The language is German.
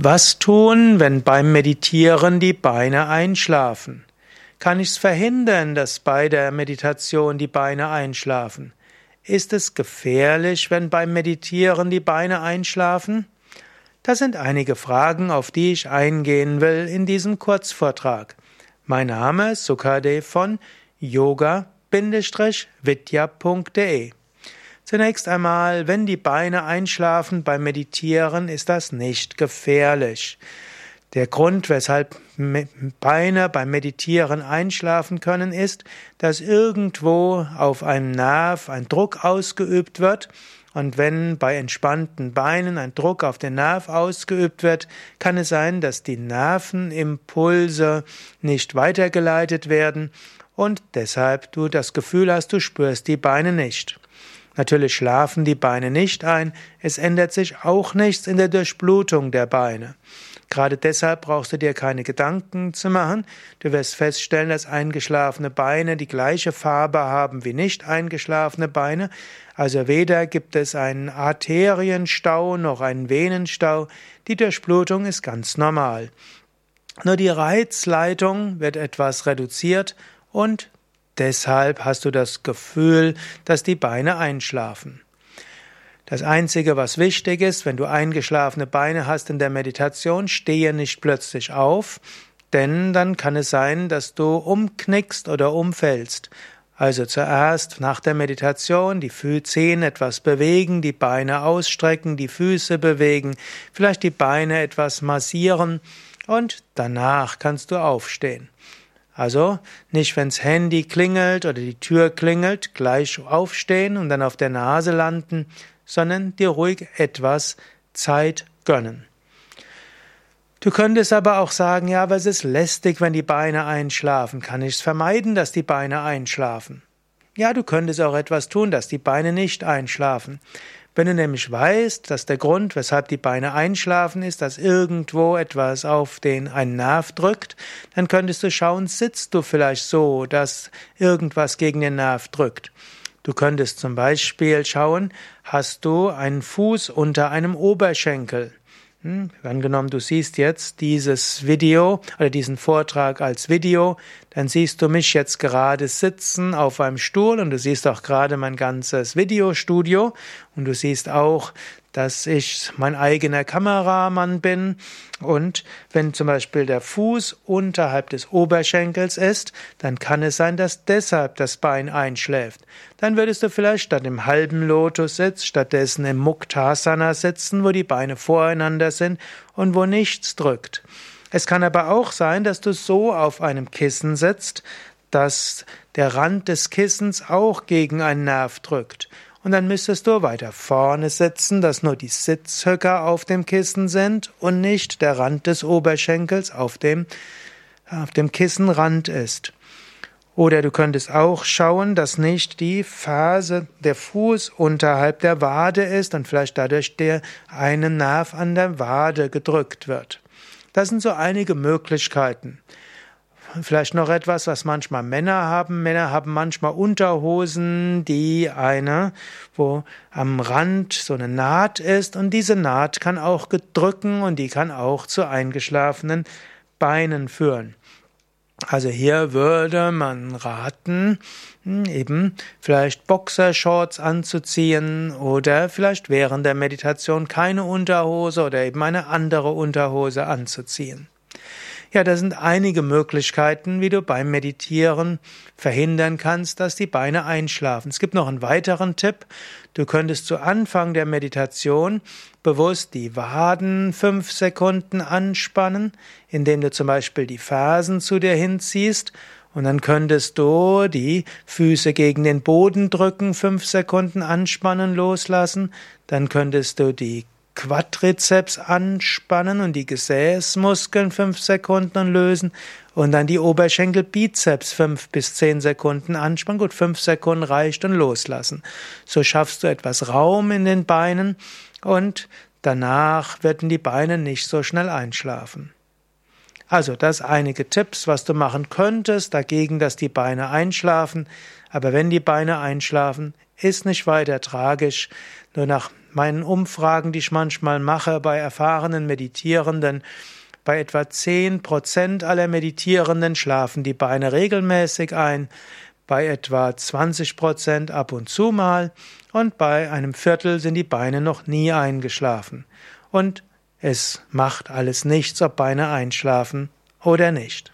Was tun, wenn beim Meditieren die Beine einschlafen? Kann ich es verhindern, dass bei der Meditation die Beine einschlafen? Ist es gefährlich, wenn beim Meditieren die Beine einschlafen? Das sind einige Fragen, auf die ich eingehen will in diesem Kurzvortrag. Mein Name ist Sukade von yoga-vidya.de Zunächst einmal, wenn die Beine einschlafen beim Meditieren, ist das nicht gefährlich. Der Grund, weshalb Beine beim Meditieren einschlafen können, ist, dass irgendwo auf einem Nerv ein Druck ausgeübt wird und wenn bei entspannten Beinen ein Druck auf den Nerv ausgeübt wird, kann es sein, dass die Nervenimpulse nicht weitergeleitet werden und deshalb du das Gefühl hast, du spürst die Beine nicht. Natürlich schlafen die Beine nicht ein, es ändert sich auch nichts in der Durchblutung der Beine. Gerade deshalb brauchst du dir keine Gedanken zu machen. Du wirst feststellen, dass eingeschlafene Beine die gleiche Farbe haben wie nicht eingeschlafene Beine. Also weder gibt es einen Arterienstau noch einen Venenstau. Die Durchblutung ist ganz normal. Nur die Reizleitung wird etwas reduziert und Deshalb hast du das Gefühl, dass die Beine einschlafen. Das Einzige, was wichtig ist, wenn du eingeschlafene Beine hast in der Meditation, stehe nicht plötzlich auf, denn dann kann es sein, dass du umknickst oder umfällst. Also zuerst nach der Meditation die Zehen etwas bewegen, die Beine ausstrecken, die Füße bewegen, vielleicht die Beine etwas massieren und danach kannst du aufstehen. Also nicht, wenns Handy klingelt oder die Tür klingelt, gleich aufstehen und dann auf der Nase landen, sondern dir ruhig etwas Zeit gönnen. Du könntest aber auch sagen, ja, aber es ist lästig, wenn die Beine einschlafen. Kann ich es vermeiden, dass die Beine einschlafen? Ja, du könntest auch etwas tun, dass die Beine nicht einschlafen. Wenn du nämlich weißt, dass der Grund, weshalb die Beine einschlafen, ist, dass irgendwo etwas auf den einen Nerv drückt, dann könntest du schauen, sitzt du vielleicht so, dass irgendwas gegen den Nerv drückt. Du könntest zum Beispiel schauen, hast du einen Fuß unter einem Oberschenkel? Hm, angenommen, du siehst jetzt dieses Video oder diesen Vortrag als Video, dann siehst du mich jetzt gerade sitzen auf einem Stuhl und du siehst auch gerade mein ganzes Videostudio und du siehst auch dass ich mein eigener Kameramann bin und wenn zum Beispiel der Fuß unterhalb des Oberschenkels ist, dann kann es sein, dass deshalb das Bein einschläft. Dann würdest du vielleicht statt im halben Lotus sitz stattdessen im Muktasana sitzen, wo die Beine voreinander sind und wo nichts drückt. Es kann aber auch sein, dass du so auf einem Kissen sitzt, dass der Rand des Kissens auch gegen einen Nerv drückt. Und dann müsstest du weiter vorne sitzen, dass nur die Sitzhöcker auf dem Kissen sind und nicht der Rand des Oberschenkels auf dem, auf dem Kissenrand ist. Oder du könntest auch schauen, dass nicht die Phase der Fuß unterhalb der Wade ist und vielleicht dadurch der eine Nerv an der Wade gedrückt wird. Das sind so einige Möglichkeiten. Vielleicht noch etwas, was manchmal Männer haben. Männer haben manchmal Unterhosen, die eine, wo am Rand so eine Naht ist und diese Naht kann auch gedrücken und die kann auch zu eingeschlafenen Beinen führen. Also hier würde man raten, hm, eben vielleicht Boxershorts anzuziehen oder vielleicht während der Meditation keine Unterhose oder eben eine andere Unterhose anzuziehen. Ja, da sind einige Möglichkeiten, wie du beim Meditieren verhindern kannst, dass die Beine einschlafen. Es gibt noch einen weiteren Tipp. Du könntest zu Anfang der Meditation bewusst die Waden fünf Sekunden anspannen, indem du zum Beispiel die Fersen zu dir hinziehst und dann könntest du die Füße gegen den Boden drücken, fünf Sekunden anspannen, loslassen. Dann könntest du die Quadrizeps anspannen und die Gesäßmuskeln fünf Sekunden lösen und dann die Oberschenkelbizeps fünf bis zehn Sekunden anspannen. Gut, fünf Sekunden reicht und loslassen. So schaffst du etwas Raum in den Beinen und danach werden die Beine nicht so schnell einschlafen. Also das einige Tipps, was du machen könntest dagegen, dass die Beine einschlafen. Aber wenn die Beine einschlafen, ist nicht weiter tragisch. Nur nach meinen Umfragen, die ich manchmal mache bei erfahrenen Meditierenden, bei etwa zehn Prozent aller Meditierenden schlafen die Beine regelmäßig ein, bei etwa 20 Prozent ab und zu mal und bei einem Viertel sind die Beine noch nie eingeschlafen. Und es macht alles nichts, ob Beine einschlafen oder nicht.